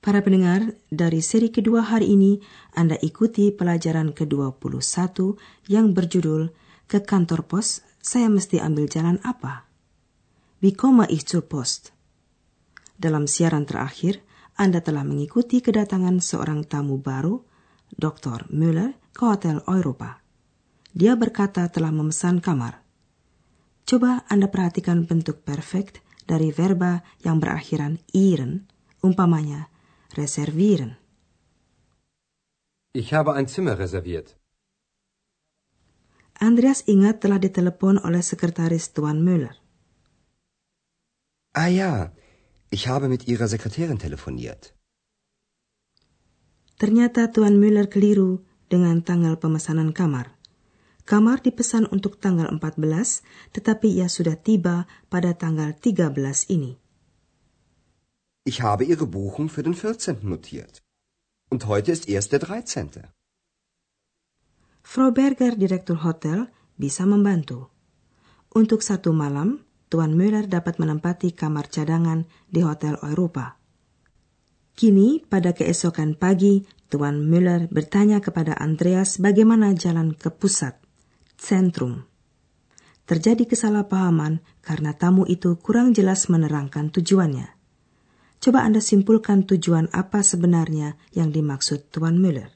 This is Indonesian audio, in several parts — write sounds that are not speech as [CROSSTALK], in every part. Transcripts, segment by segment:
Para pendengar, dari seri kedua hari ini Anda ikuti pelajaran ke-21 yang berjudul Ke kantor pos, saya mesti ambil jalan apa? Wie komme ich zur Post? Dalam siaran terakhir, Anda telah mengikuti kedatangan seorang tamu baru, Dr. Müller, ke Hotel Europa. Dia berkata telah memesan kamar. Coba Anda perhatikan bentuk perfect dari verba yang berakhiran iren, umpamanya reservieren. Ich habe ein Zimmer reserviert. Andreas ingat telah ditelepon oleh sekretaris Tuan Müller. Ah ja, ich habe mit Ihrer Sekretärin telefoniert. Ternyata Tuan Müller keliru dengan tanggal pemesanan kamar. Kamar dipesan untuk tanggal 14, tetapi ia sudah tiba pada tanggal 13 ini. Ich habe Ihre Buchung für den 14. notiert. Und heute ist erst der 13. Frau Berger, Direktur Hotel, bisa membantu. Untuk satu malam, Tuan Müller dapat menempati kamar cadangan di Hotel Europa. Kini, pada keesokan pagi, Tuan Müller bertanya kepada Andreas bagaimana jalan ke pusat, sentrum. Terjadi kesalahpahaman karena tamu itu kurang jelas menerangkan tujuannya. Coba Anda simpulkan tujuan apa sebenarnya yang dimaksud Tuan Müller.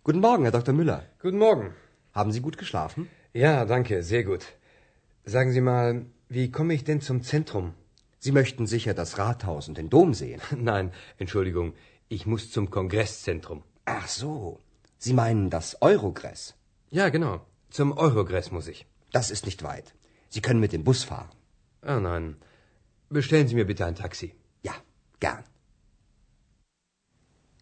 Guten Morgen, Herr Dr. Müller. Guten Morgen. Haben Sie gut geschlafen? Ja, danke, sehr gut. Sagen Sie mal, wie komme ich denn zum Zentrum? Sie möchten sicher das Rathaus und den Dom sehen. [LAUGHS] Nein, Entschuldigung, ich muss zum Kongresszentrum. Ach so, Sie meinen das Eurogress. Ja, genau. Zum Eurogress muss ich. Das ist nicht weit. Sie können mit dem Bus fahren. Ah, nein. Bestellen Sie mir bitte ein Taxi. Ja, gern.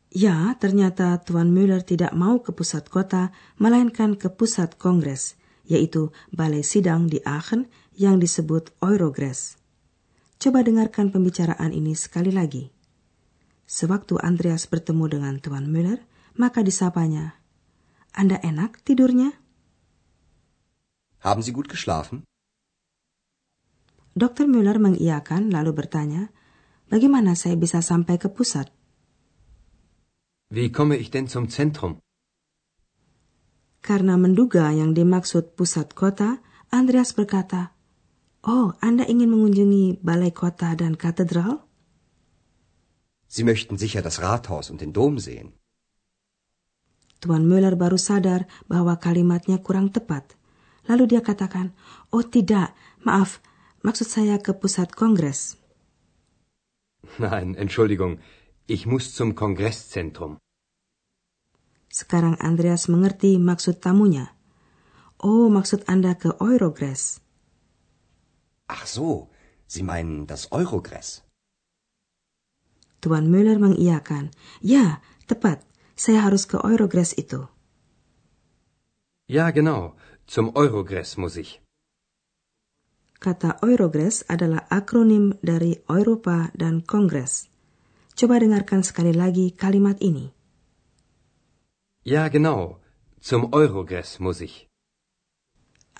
Ya, ternyata Tuan Müller tidak mau ke pusat kota, melainkan ke pusat kongres, yaitu balai sidang di Aachen yang disebut Eurogress. Coba dengarkan pembicaraan ini sekali lagi. Sewaktu Andreas bertemu dengan Tuan Müller, maka disapanya, Anda enak tidurnya? Haben Sie gut geschlafen? Dr. Müller mengiyakan lalu bertanya, bagaimana saya bisa sampai ke pusat? Wie komme ich denn zum Zentrum? Karena menduga yang dimaksud pusat kota, Andreas berkata, Oh, Anda ingin mengunjungi balai kota dan katedral? Sie möchten sicher das Rathaus und den Dom sehen. Tuan Müller baru sadar bahwa kalimatnya kurang tepat. Lalu dia katakan, Oh tidak, maaf, maksud saya ke pusat kongres. Nein, Entschuldigung, ich muss zum Kongresszentrum. Sekarang Andreas mengerti maksud tamunya. Oh, maksud Anda ke Eurogress. Ach so, Sie meinen das Eurogress. Tuan Müller mengiyakan. Ya, tepat. Saya harus ke Eurogress itu. Ja, genau. Zum Eurogress muss ich. Kata Eurogress adalah akronim dari Eropa dan Kongres. Coba dengarkan sekali lagi kalimat ini. Ja, genau. Zum Eurogress muss ich.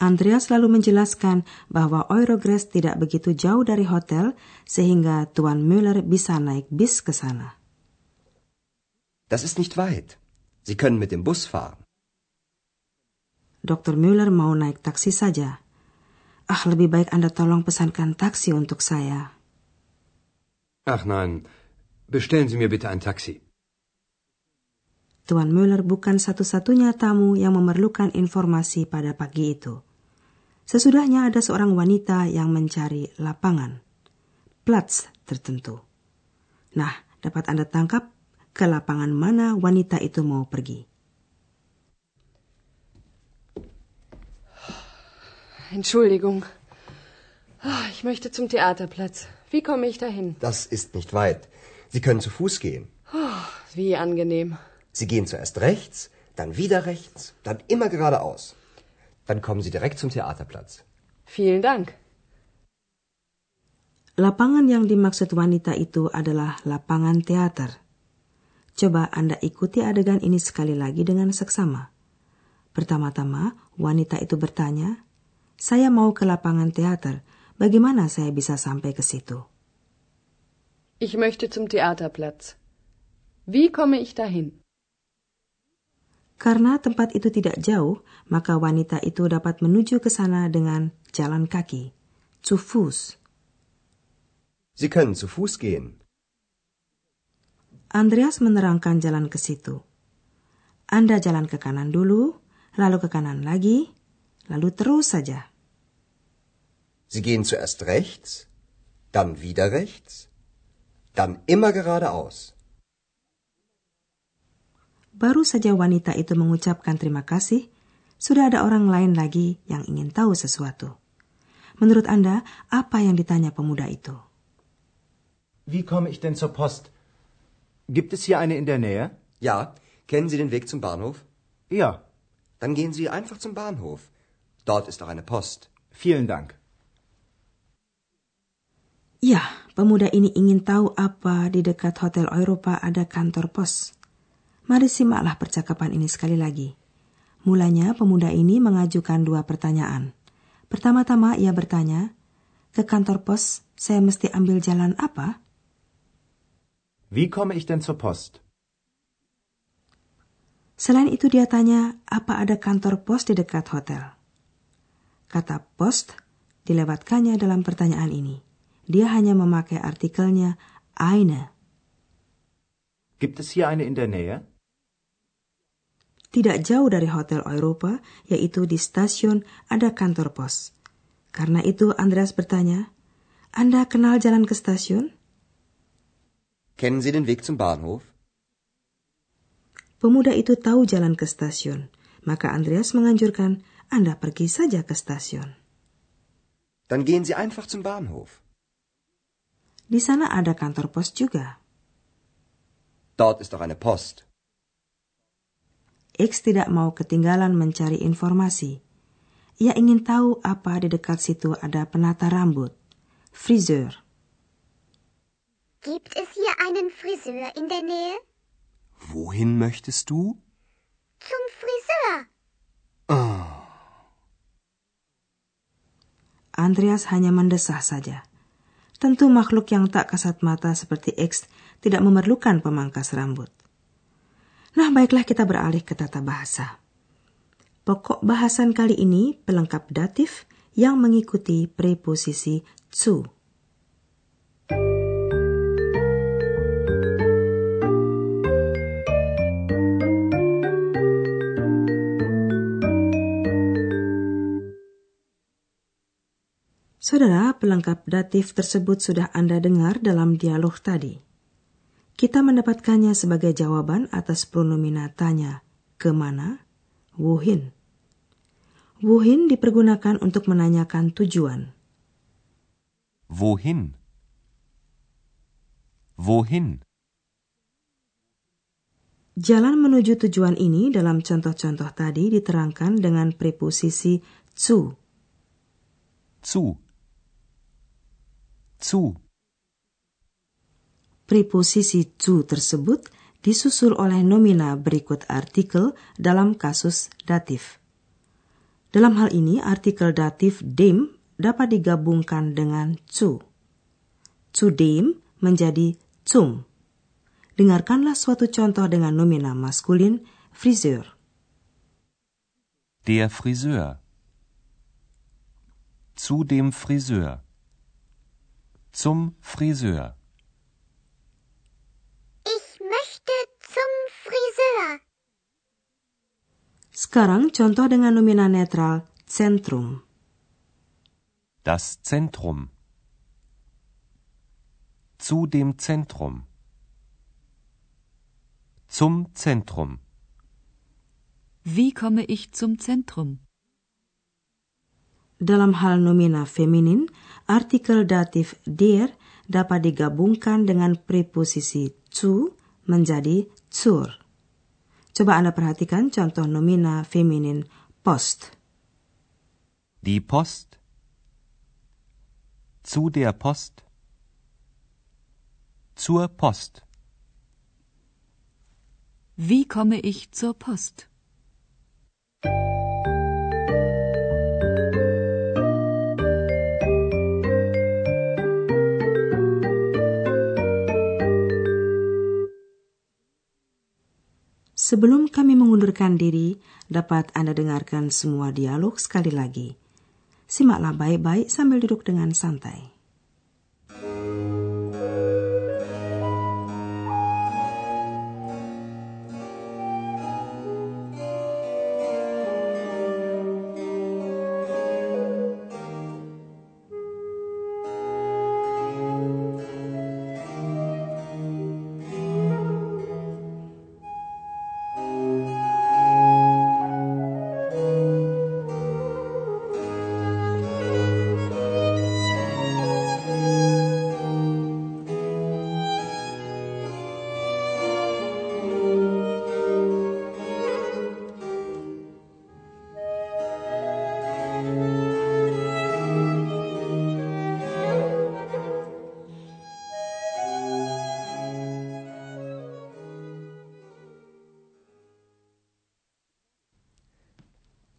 Andreas lalu menjelaskan bahwa Eurogress tidak begitu jauh dari hotel sehingga Tuan Müller bisa naik bis ke sana. Das ist nicht weit. Sie können mit dem Bus fahren. Dr. Müller mau naik taksi saja. Ah, lebih baik Anda tolong pesankan taksi untuk saya. Ach nein, bestellen Sie mir bitte ein Taxi. Tuan Müller bukan satu-satunya tamu yang memerlukan informasi pada pagi itu. Sesudahnya ada seorang wanita yang mencari lapangan, Platz tertentu. Nah, dapat Anda tangkap ke lapangan mana wanita itu mau pergi. Entschuldigung. Ah, Ich möchte zum Theaterplatz. Wie komme ich dahin? Das ist nicht weit. Sie können zu Fuß gehen. Wie angenehm. Sie gehen zuerst rechts, dann wieder rechts, dann immer geradeaus. Dann kommen Sie direkt zum Theaterplatz. Vielen Dank. Lapangan yang dimaksud wanita itu adalah lapangan teater. Coba Anda ikuti adegan ini sekali lagi dengan seksama. Pertama-tama, wanita itu bertanya, "Saya mau ke lapangan teater. Bagaimana saya bisa sampai ke situ?" Ich möchte zum Theaterplatz. Wie komme ich dahin? Karena tempat itu tidak jauh, maka wanita itu dapat menuju ke sana dengan jalan kaki. Zu Fuß. Sie können zu Fuß gehen. Andreas menerangkan jalan ke situ. Anda jalan ke kanan dulu, lalu ke kanan lagi, lalu terus saja. Sie gehen zuerst rechts, dann wieder rechts, dann immer geradeaus. Baru saja wanita itu mengucapkan terima kasih, sudah ada orang lain lagi yang ingin tahu sesuatu. Menurut Anda, apa yang ditanya pemuda itu? Wie komme ich denn zur Post? Gibt es hier eine in der Nähe? Ja, kennen Sie den Weg zum Bahnhof? Ja, Dann gehen Sie einfach zum Bahnhof. Dort ist auch eine Post. vielen Dank. Ya, pemuda ini ingin tahu apa di dekat Hotel Eropa ada kantor pos. Mari simaklah percakapan ini sekali lagi. Mulanya pemuda ini mengajukan dua pertanyaan. Pertama-tama ia bertanya, ke kantor pos saya mesti ambil jalan apa? Wie komme ich denn zur Post? Selain itu dia tanya, apa ada kantor pos di dekat hotel? Kata post dilewatkannya dalam pertanyaan ini. Dia hanya memakai artikelnya eine. Gibt es hier eine in der Nähe? Tidak jauh dari Hotel Eropa, yaitu di stasiun ada kantor pos. Karena itu Andreas bertanya, Anda kenal jalan ke stasiun? Kennen Sie den Weg zum Bahnhof? Pemuda itu tahu jalan ke stasiun, maka Andreas menganjurkan Anda pergi saja ke stasiun. Dann gehen Sie einfach zum Bahnhof. Di sana ada kantor pos juga. Dort ist auch eine Post. X tidak mau ketinggalan mencari informasi. Ia ingin tahu apa di dekat situ ada penata rambut, friseur. Gibt es hier einen Friseur in der Nähe? Wohin möchtest du? Zum Friseur. Andreas hanya mendesah saja. Tentu makhluk yang tak kasat mata seperti X tidak memerlukan pemangkas rambut. Nah, baiklah kita beralih ke tata bahasa. Pokok bahasan kali ini pelengkap datif yang mengikuti preposisi zu. Saudara, pelengkap datif tersebut sudah Anda dengar dalam dialog tadi. Kita mendapatkannya sebagai jawaban atas pronomina tanya, ke mana? Wohin. Wohin dipergunakan untuk menanyakan tujuan. Wohin? Wohin? Jalan menuju tujuan ini dalam contoh-contoh tadi diterangkan dengan preposisi zu. Zu. Zu. Preposisi zu tersebut disusul oleh nomina berikut artikel dalam kasus datif. Dalam hal ini, artikel datif dem dapat digabungkan dengan zu. Zudem menjadi zum. Dengarkanlah suatu contoh dengan nomina maskulin friseur. Der Friseur. Zu dem Friseur. Zum Friseur. Ich möchte zum Friseur. Sekarang contoh dengan nomina netral zentrum. Das Zentrum. Zu dem Zentrum. Zum Zentrum. Wie komme ich zum Zentrum? Dalam hal nomina feminin, artikel datif der dapat digabungkan dengan preposisi zu menjadi zur. Coba Anda perhatikan contoh nomina feminin Post. Die Post. Zu der Post. Zur Post. Wie komme ich zur Post? Sebelum kami mengundurkan diri, dapat Anda dengarkan semua dialog sekali lagi. Simaklah baik-baik sambil duduk dengan santai.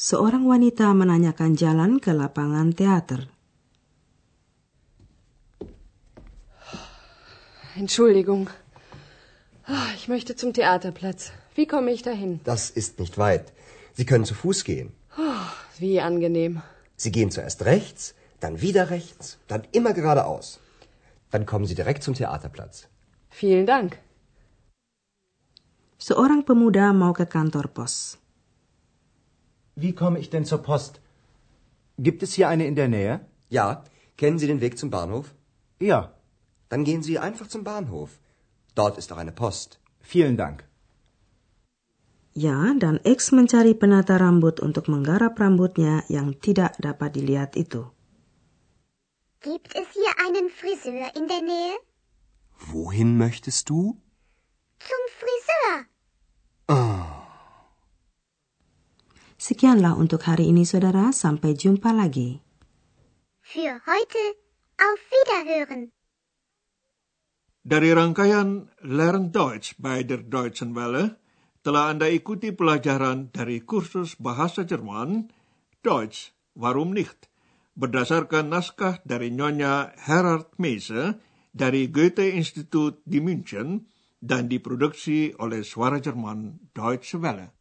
Seorang wanita menanyakan jalan ke lapangan teater. Entschuldigung. Ich möchte zum Theaterplatz. Wie komme ich dahin? Das ist nicht weit. Sie können zu Fuß gehen. Wie angenehm. Sie gehen zuerst rechts, dann wieder rechts, dann immer geradeaus. Dann kommen Sie direkt zum Theaterplatz. Vielen Dank. Seorang pemuda mau ke kantor pos. Wie komme ich denn zur Post? Gibt es hier eine in der Nähe? Ja, kennen Sie den Weg zum Bahnhof? Ja, Dann gehen Sie einfach zum Bahnhof. Dort ist auch eine Post. vielen Dank. Ya, dan X mencari penata rambut untuk menggarap rambutnya yang tidak dapat dilihat itu. Gibt es hier einen Friseur in der Nähe? Wohin möchtest du? Zum Friseur. Sekianlah untuk hari ini, saudara. Sampai jumpa lagi. Für heute auf Wiederhören. Dari rangkaian Learn Deutsch bei der Deutschen Welle, telah Anda ikuti pelajaran dari kursus bahasa Jerman, Deutsch, Warum nicht? Berdasarkan naskah dari Nyonya Herard Meise dari Goethe Institut di München dan diproduksi oleh Suara Jerman Deutsche Welle.